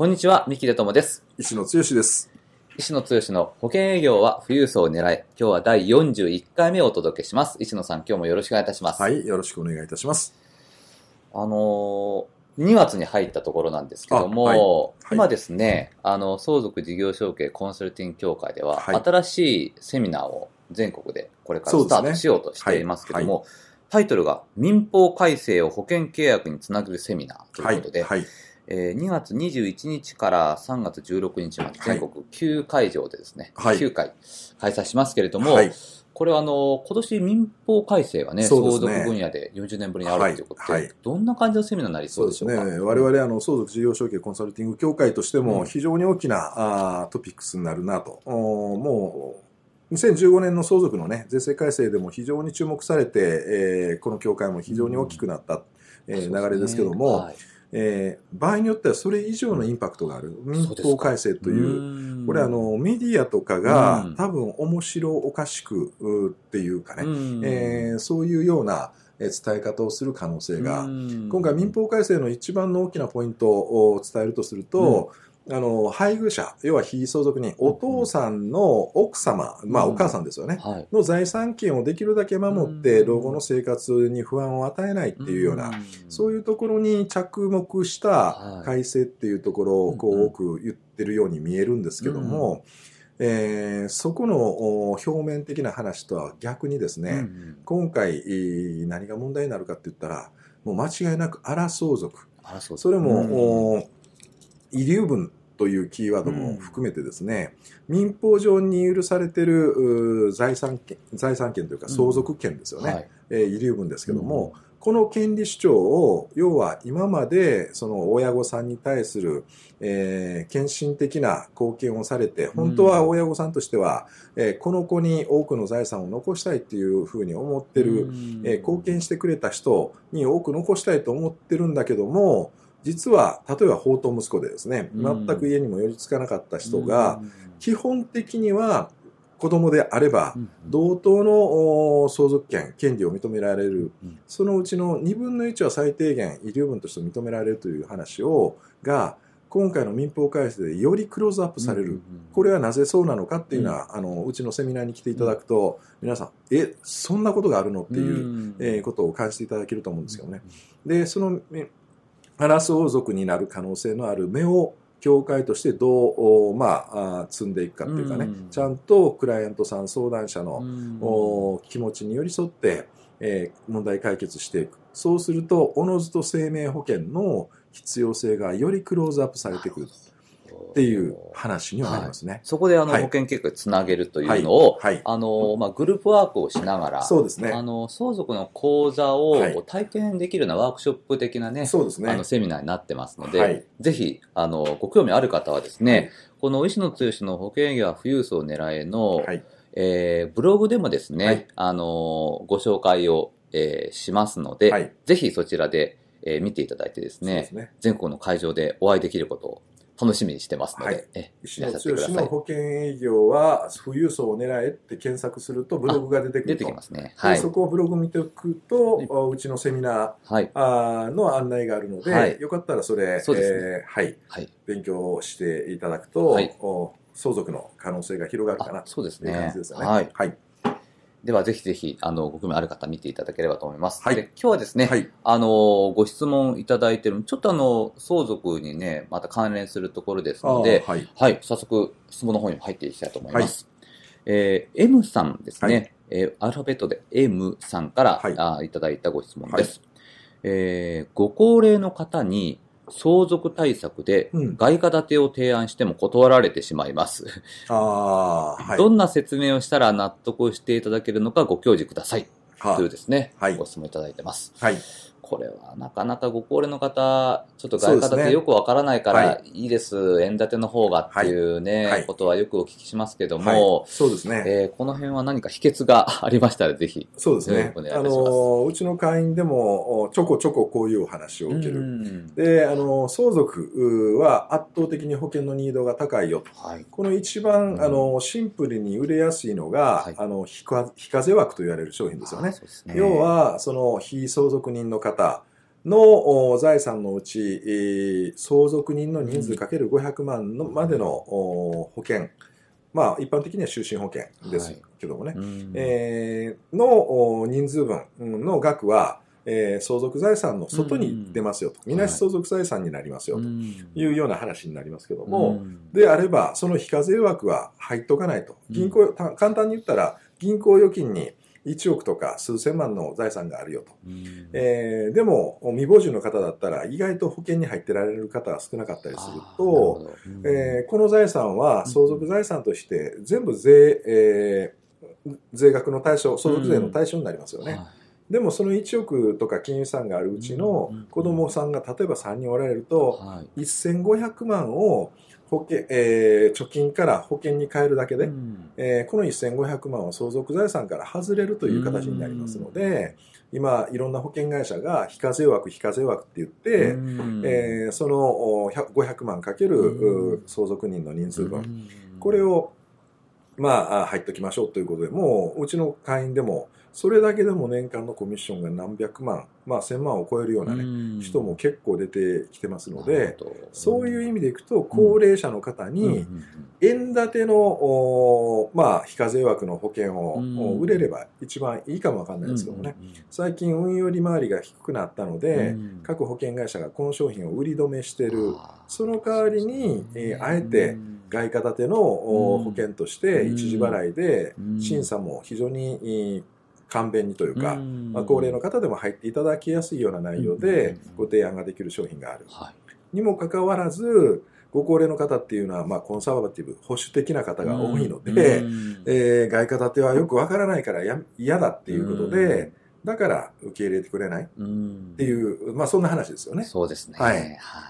こんにちは、三木出友です。石野剛です。石野剛の保険営業は富裕層を狙い。今日は第41回目をお届けします。石野さん、今日もよろしくお願いいたします。はい、よろしくお願いいたします。あのー、2月に入ったところなんですけども、あはいはい今ですね、あの、相続事業承継コンサルティング協会では、はい新しいセミナーを全国でこれからスタートしようとしていますけども、タイトルが民法改正を保険契約につなげるセミナーとはいいうことで、はい、えー2月21日から3月16日まで全国9会場でですね、はい。9回開催しますけれども、はい、これはあの、今年民法改正がね、相続分野で40年ぶりにあるということで、はい。はいどんな感じのセミナーになりそそううでしょうか？ね。我々あの相続事業承継コンサルティング協会としてうん。も非常に大きな、あートピックスになるなと。もう2015年の相続のね税制改正でも非常に注目されて、えーこの協会も非常に大きくなった、えー流れですけども、はいえー場合によってはそれ以上のインパクトがある。民法改正という。うこれあのメディアとかが、うん。多分面白おかしくっていうかね、うん。えーそういうようなえー伝え方をする可能性が、うん。今回民法改正の一番の大きなポイントを伝えるとすると、あの配偶者要は非相続人お父さんの奥様、まあうんお母さんですよね、はい。の財産権をできるだけ守ってうん。老後の生活に不安を与えないっていうような、そういうところに着目した改正っていうところをこう多く言ってるように見えるんですけども、えーそこのお表面的な話とは逆にですね、うんうん。今回えー何が問題になるかって言ったらもう間違いなく荒相続それも、うん。お遺留分というキーワードも含めてですね、民法上に許されてる財産権財産権というか相続権ですよね、はい。えー遺留分ですけども、この権利主張を要は今までその親御さんに対する、えー献身的な貢献をされて本当は親御さんとしては、えーこの子に多くの財産を残したいっていうふうに思ってる、うん。えー貢献してくれた人に多く残したいと思ってるんだけども実は例えば法と息子でですねうん。全く家にも寄りつかなかった人がうん。基本的には子供であればうん。同等のお相続権、権利を認められる。うん、そのうちの2分の1は最低限遺留分として認められるという話をが今回の民法改正でよりクローズアップされる、これはなぜそうなのかっていうのは、あのうちのセミナーに来ていただくと、皆さん、え、そんなことがあるのっていう、うん。えーことを感じていただけると思うんですけどね。で、その、え争相続になる可能性のある目を協会としてどう、おまあ、積んでいくかっていうかね、うん。ちゃんとクライアントさん、相談者の、うん。お気持ちに寄り添って、えー問題解決していく。そうすると、おのずと生命保険の必要性がよりクローズアップされてくるっていう話にはなりますね。そこであのはい保険計画につなげるというのを、はい。あの、まあ、グループワークをしながら、そうですねあ。の、相続の講座をはい体験できるようなワークショップ的なね、そうですねあの、。セミナーになってますので、はいぜひ、あの、ご興味ある方はですね、この石野剛の保険営業は富裕層を狙えの、はい。えーブログでもですね、はいあの、ご紹介を、えーしますので、はいぜひそちらで、えー見ていただいてですねね。全国の会場でお会いできることを楽しみにしてますので、はいえ石野剛の保険営業は富裕層を狙えって検索するとブログが出てく出ると。てきますね。はい。でそこをブログ見ておくと、うちのセミナはい。ーあーの案内があるので、はいよかったらそれ、そねえーはい、はい。勉強していただくと、はいお相続の可能性が広がるかなあそうですという感ねじですよね。はい。はい。では、ぜひぜひ、あの、ご興味ある方見ていただければと思います。はいで今日はですね、はい。あの、ご質問いただいてる、ちょっとあの、相続にね、また関連するところですので、はい。はい、早速、質問の方に入っていきたいと思います。えー M さんですね、はいえーアルファベットで M さんから、はいあーいただいたご質問です。えーご高齢の方に相続対策でうん外貨建てを提案しても断られてしまいます。ああ、はい。どんな説明をしたら納得していただけるのかご教示ください。はというですね、はいご質問いただいてます。はい。これはなかなかご高齢の方、ちょっと外貨建そうですねてよくわからないかはら、いいです、円建ての方がっていうね、はいはいことはよくお聞きしますけどはいも、そうですね。えーこの辺は何か秘訣がありましたら、ぜひ。そうですね。あの、うちの会員でも、おちょこちょここういうお話を受けうる。んで、あの、相続は圧倒的に保険のニードが高いよと。はい。この一番、うんあの、シンプルに売れやすいのが、はいあの、非課税枠と言われる商品ですよね。ね要、は、その非相続人の方のお財産のうち、えー相続人の人数かける500万のまでのお保険、まあ一般的には終身保険ですけどもね、うん。えーのお人数分の額は、えー相続財産の外に出ますよと、うん。みなし相続財産になりますよとうんいうような話になりますけども、ん。であれば、その非課税枠は入っとかないと。銀行、た簡単に言ったら、銀行預金に1億とか数千万の財産があるよと。うん。えーでも、未亡人の方だったら、意外と保険に入ってられる方は少なかったりすると、ど。うん。えーこの財産は相続財産として全部税、えー税額の対象、相続税の対象になりますよね。はい。でもその1億とか金融資産があるうちのうん。子供さんが例えば3人おられると、はい。1500万を保険、えー貯金から保険に変えるだけで、うん。えーこの1500万は相続財産から外れるという形になりますので、今、いろんな保険会社が非課税枠、非課税枠って言って、うん。えーそのお100 500万かけるうん。う相続人の人数分、うん。これを、まあ、あ入っときましょうということで、もう、うちの会員でも、それだけでも年間のコミッションが何百万、まあ、1000万を超えるようなね、うん。人も結構出てきてますのなでそういう意味でいくと、高齢者の方に、円建ての、おまあ、非課税枠の保険を、売れれば一番いいかもわかんないですけどもね、最近運用利回りが低くなったので、うん。各保険会社がこの商品を売り止めしてる、その代わりに、えーあえてうん外貨建ての保険としてうん一時払いでうん。審査も非常に簡便にというか、うん。まあ、高齢の方でも入っていただきやすいような内容うん。でご提案ができる商品がある。はい。にもかかわらず、ご高齢の方っていうのは、まあ、コンサバティブ、保守的な方が多いので、うん。えー外貨建てはよくわからないからや嫌だっていうことで、だから受け入れてくれないっうんていう、まあそんな話ですよね。そうですね。はい。は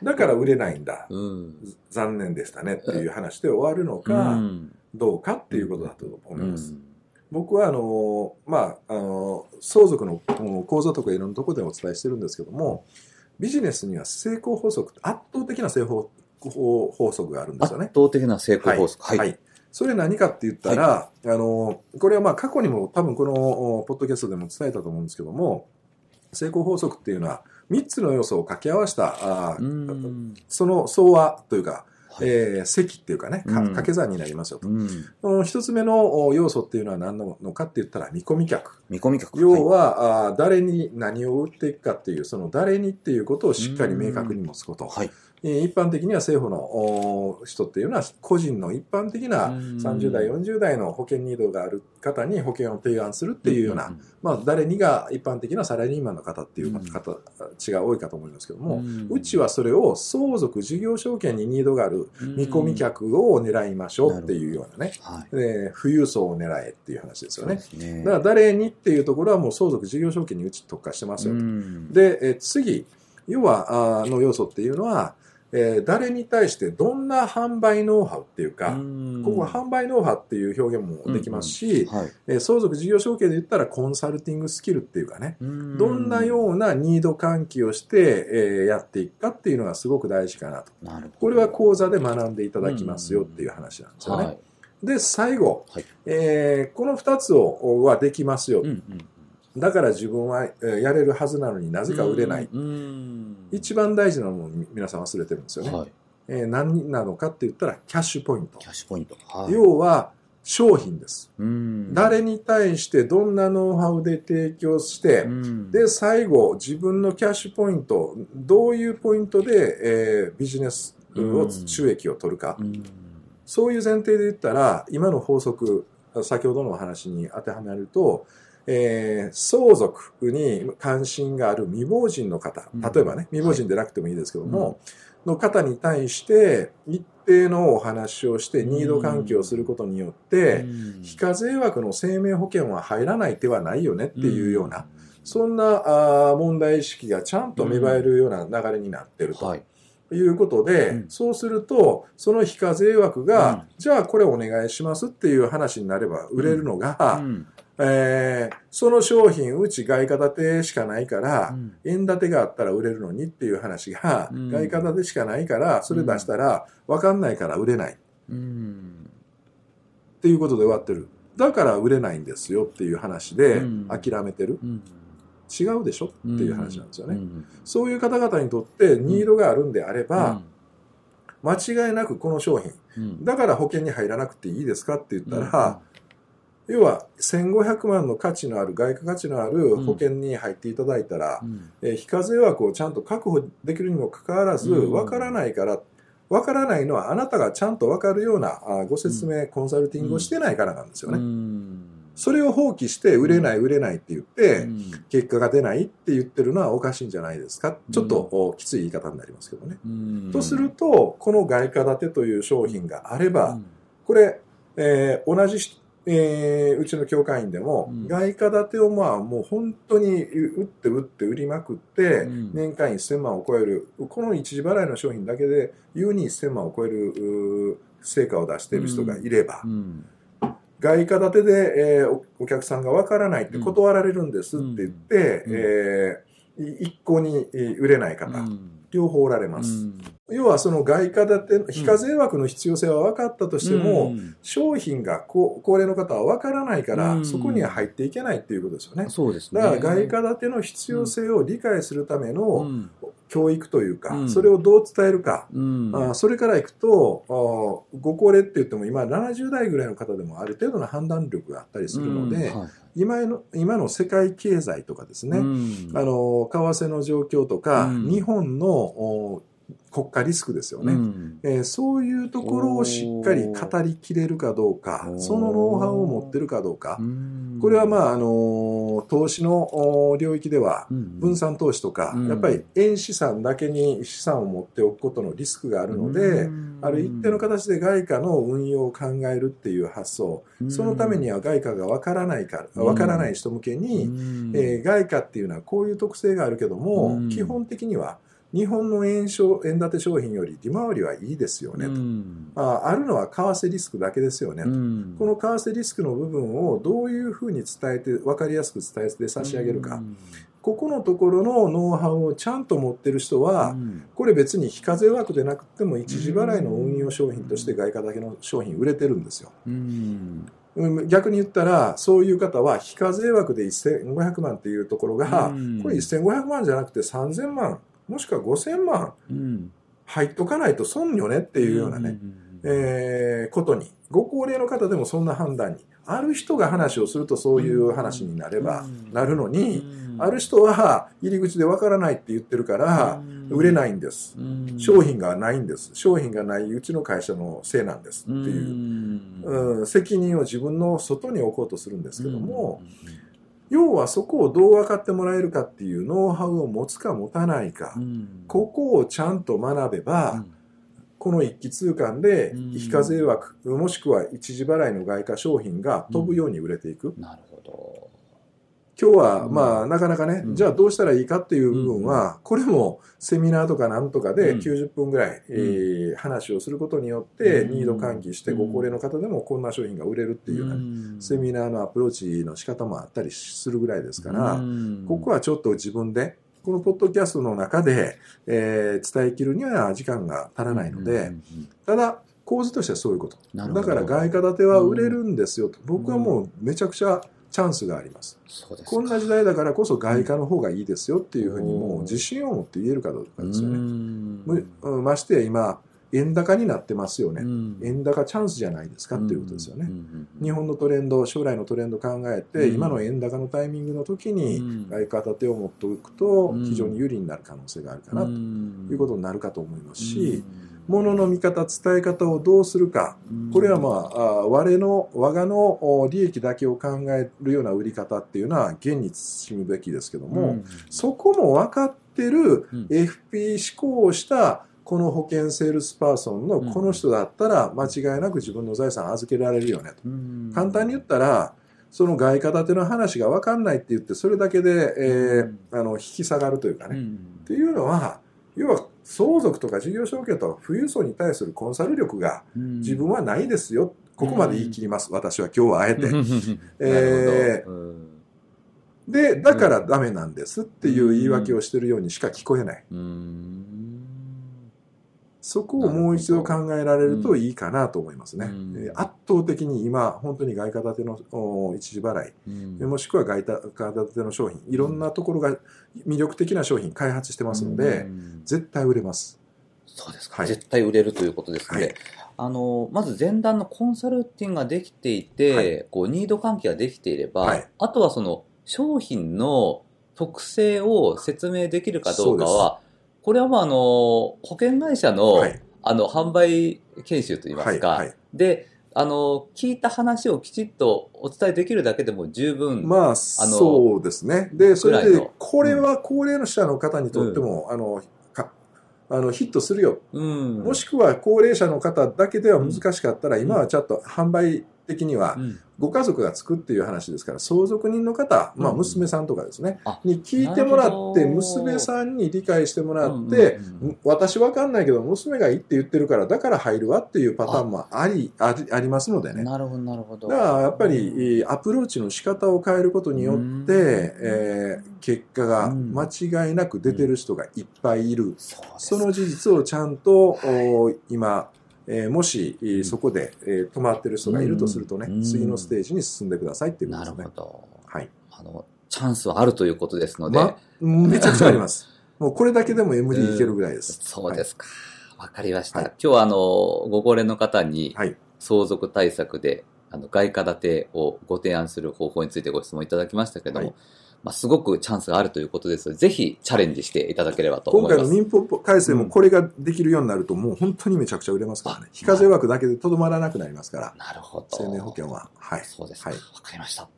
い。だから売れないんだ。うん。残念でしたねっていう話で終わるのうか、ん。どうかっていうことだと思います。うん僕はあの、まあ、あの相続のうん講座とかいろんなところでお伝えしてるんですけども、ビジネスには成功法則、圧倒的な成功法法則があるんですよね圧。倒的な成功法則。はい。はいそれ何かって言ったら、あの、これはまあ過去にも多分このおポッドキャストでも伝えたと思うんですけども、成功法則っていうのは3つの要素を掛け合わせた、あその総和というか、はいえー積っていうかね、かうん掛け算になりますよと。うん一つ目のお要素っていうのは何なのかって言ったら見込み客。見込み客。要は、あー誰に何を売っていくかっていう、その誰にっていうことをしっかり明確に持つこと。はい。えー一般的には政府のお人っていうのは個人の一般的なうん。30代、40代の保険ニードがある方に保険を提案するっていうような、んまあ誰にが一般的なサラリーマンの方っていううん。方、ちが多いかと思いますけども、ん。うちはそれを相続事業証券にニードがある見込み客を狙いましょうっていうようなね、富裕層を狙えっていう話ですよね。だから誰にっていうところはもう相続事業証券にうち特化してますよと。うん。で、えー次、要は、あーの要素っていうのは、えー誰に対してどんな販売ノウハウっていうか、うんここは販売ノウハウっていう表現もできますし、はいえー相続事業承継で言ったらコンサルティングスキルっていうかね、うんどんなようなニード喚起をして、えーやっていくかっていうのがすごく大事かなと。なこれは講座で学んでいただきますよっていう話なんですよね。はい。で、最後、はいえーこの2つをはできますよ。うんうんだから自分はえーやれるはずなのになぜか売れない。うん一番大事なものを皆さん忘れてるんですよね。はい。えー何なのかって言ったらキャッシュポイントキ。ャッシュポイント。はい。要は商品です。うん誰に対してどんなノウハウで提供して、うんで、最後、自分のキャッシュポイント、どういうポイントで、えービジネスを、うん収益を取るか、うんそういう前提で言ったら、今の法則、先ほどのお話に当てはめると、えー相続に関心がある未亡人の方、うん。例えばね、未亡人でなくてもいいですけども、の方に対して一定のお話をしてニード喚起をすることによって、非課税枠の生命保険は入らない手はないよねっていうような、そんなあー問題意識がちゃんと芽生えるような流れになってると。はい。いうことで、うん。そうすると、その非課税枠が、うん。じゃあこれお願いしますっていう話になれば売れるのが、うんえーその商品うち外貨建てしかないから、うん。円建てがあったら売れるのにっていう話が、うん。外貨建てしかないから、それ出したら分かんないから売れない。っうん。ていうことで終わってる。だから売れないんですよっていう話でうん。諦めてる。うん。違うでしょ？っていう話なんですよね。うん。そういう方々にとってニードがあるんであれば、間違いなくこの商品、うん。だから保険に入らなくていいですかって言ったら、要は1500万の価値のある、外貨価値のある保険に入っていただいたら、うん。えー非課税枠をちゃんと確保できるにもかかわらず、うん。わからないから、わからないのはあなたがちゃんとわかるようなあご説明、コンサルティングをしてないからなんですよね。うん。それを放棄して、売れない、売れないって言って、うん。結果が出ないって言ってるのはおかしいんじゃないですか？ちょっと、おきつい言い方になりますけどね。うん。とすると、この外貨建てという商品があれば、うん。これ、えー同じし、えーうちの教会員でも、うん。外貨建てをまあもう本当に売って売って売りまくって、うん。年間1000万を超える、この一時払いの商品だけで優に1000万を超える成果を出している人がいれば、うん。外貨建てで、えーおお客さんがわからないって断られるんですって言って、うん。えーい一向にえー売れない方、うん両方おられます。うん。要はその外貨建て、非課税枠の必要性は分かったとしても、うん。商品がこ高齢の方は分からないから、うん。そこには入っていけないっていうことですよね。そうですね。だから外貨建ての必要性を理解するためうのん。教育というか、うん。それをどう伝えるか、うん。あーそれからいくと、ご高齢って言っても今70代ぐらいの方でもある程度の判断力があったりするので、うん。はい今の今の世界経済とかですね、うん。あの為替の状況とか、うん。日本のお国家リスクですよね、うん。えーそういうところをしっかり語りきれるかどうかそのノウハウを持ってるかどうか。うん。これはまあ、あのー投資のお領域ではうん分散投資とか、うん。やっぱり円資産だけに資産を持っておくことのリスクがあるので、うん。ある一定の形で外貨の運用を考えるっていう発想、そのためには外貨がわからないから、わからない人向けに、うん。えー外貨っていうのはこういう特性があるけども、うん。基本的には日本の円商円建て商品より利回りはいいですよねと、うん。ああるのは為替リスクだけですよねと、うん。この為替リスクの部分をどういうふうに伝えて分かりやすく伝えて差し上げるか、うん。ここのところのノウハウをちゃんと持ってる人は、うん。これ別に非課税枠でなくても一時払いの運用商品として外貨だけの商品売れてるんですよ。逆に言ったら、そういう方は非課税枠で1500万っていうところが、うん。これ1500万じゃなくて3000万、もしくは5000万うん。入っとかないと損よねっていうようなね、えーことに、ご高齢の方でもそんな判断に、ある人が話をするとそういう話になればうん。なるのに、うん。ある人は入り口でわからないって言ってるから、売れないんです。うん。商品がないんです。商品がないうちの会社のせいなんですっていう。責任を自分の外に置こうとするんですけども、要はそこをどう分かってもらえるかっていうノウハウを持つか持たないか、うんここをちゃんと学べば、うんこの一気通貫でうん非課税枠、もしくは一時払いの外貨商品が飛ぶように売れていく。なるほど。今日は、うん。まあ、なかなかね、うん。じゃあどうしたらいいかっていう部分は、これもセミナーとかなんとかでうん。90分ぐらい、えー話をすることによって、うん。ニード喚起して、うん。ご高齢の方でもこんな商品が売れるっていうようなねん。セミナーのアプローチの仕方もあったりするぐらいですから、うん。ここはちょっと自分で、このポッドキャストの中で、えー伝えきるには時間が足らないので、ただ、構図としてはそういうこと。だから外貨建ては売れるんですよと。僕はもうめちゃくちゃチャンスがあります。そうですか。こんな時代だからこそ外貨の方がいいですよっていうふうにうん。もう自信を持って言えるかどうかですようね。ましてや今、円高になってますよね。うん。円高チャンスじゃないですかっていうことですよね。うん。日本のトレンド、将来のトレンド考えて、うん。今の円高のタイミングの時うにん。外貨建てを持っておくとうん。非常に有利になる可能性があるかなということになるかと思いますし、うん物の見方、伝え方をどうするか、これはまあ、あ我の、我がのお利益だけを考えるような売り方っていうのは、厳に慎むべきですけども、うん。そこも分かってるうん。FP 思考をしたこの保険セールスパーソンのこの人だったら間違いなく自分の財産預けられるよねと。うん。簡単に言ったら、その外貨建ての話が分かんないって言って、それだけで、えーあの引き下がるというかね。うん。っていうのは、要は相続とか事業承継と富裕層に対するコンサル力がうん自分はないですよ。ここまで言い切ります。私は今日はあえて。えで、だからダメなんですっていう言い訳をしてるようにしか聞こえない。うんそこをもう一度考えられるといいかなと思いますね。うん。えー圧倒的に今、本当に外貨建てのお一時払い、うん。もしくは外貨建ての商品、いろんなところが魅力的な商品開発してますので、うん。絶対売れます。そうですか、はい。絶対売れるということですので、はい。あのまず前段のコンサルティングができていて、はい。こうニード関係ができていれば、はい。あとはその商品の特性を説明できるかどうかは、これはもうあの保険会社の,、はい。あの販売研修といいますか、であの聞いた話をきちっとお伝えできるだけでも十分、まあ、そうですね。で、それでこれは高齢の者の方にとっても、あの、かあのヒットするよ。うん、もしくは高齢者の方だけでは難しかったら、今はちょっと販売的にはうん。ご家族がつくっていう話ですから、相続人の方、まあうん。娘さんとかですね。あ、に聞いてもらって、娘さんに理解してもらうんって私わかんないけど、娘がいいって言ってるから、だから入るわっていうパターンもあ。り、ありありますのでね。なるほどなるほど。だからやっぱりえーアプローチの仕方を変えることによって、うん。えー結果がうん。間違いなく出てる人がいっぱいいる。その事実をちゃんとお今、えーもし、えーそこで、えー止まってる人がいるとするとね、うん次のステージに進んでくださいっていうこなるとですね。ほど。はい。あの、チャンスはあるということですので、ま、めちゃくちゃあります。もうこれだけでも MD いけるぐらいです。そうですか。わ、かりました。はい今日はあの、ご高齢の方にはい。相続対策で、あの、外貨建てをご提案する方法についてご質問いただきましたけども、はいまあ、すごくチャンスがあるということですので、ぜひチャレンジしていただければと思います。今回の民法改正もこれができるようになると、もう本当にめちゃくちゃ売れますからね。非課税枠だけでとどまらなくなりますから、なるほど。生命保険は。はい。そうですか。わ、はい。かりました。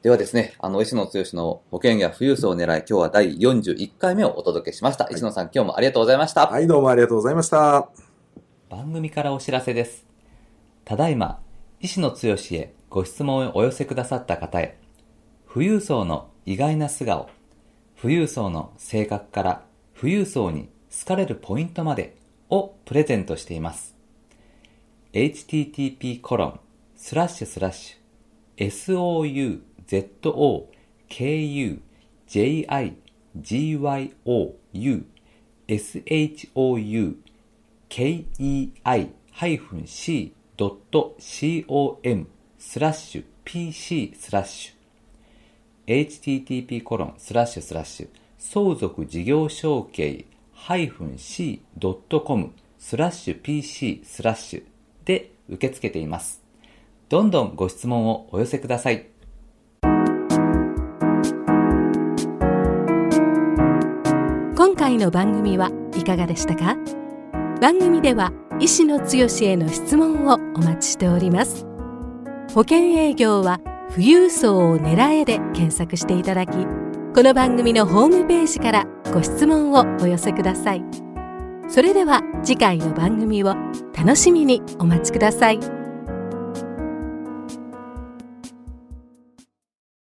ではですね、あの、石野剛の保険や富裕層を狙い、今日は第41回目をお届けしました。石野さん、今日もありがとうございました。はい、どうもありがとうございました。番組からお知らせです。ただいま、石野剛へご質問をお寄せくださった方へ、富裕層の意外な素顔、富裕層の性格から富裕層に好かれるポイントまでをプレゼントしています。http コロンスラッシュスラッシュ souzokujigyou shoukei-c kei-c.com スラッシュ pc スラッシュ http コロンスラッシュスラッシュ相続事業承継 -c.com スラッシュ pc スラッシュで受け付けています。どんどんご質問をお寄せください。今回の番組はいかがでしたか？番組では医師の強しへの質問をお待ちしております。保険営業は富裕層を狙えで検索していただきこの番組のホームページからご質問をお寄せください。それでは次回の番組を楽しみにお待ちください。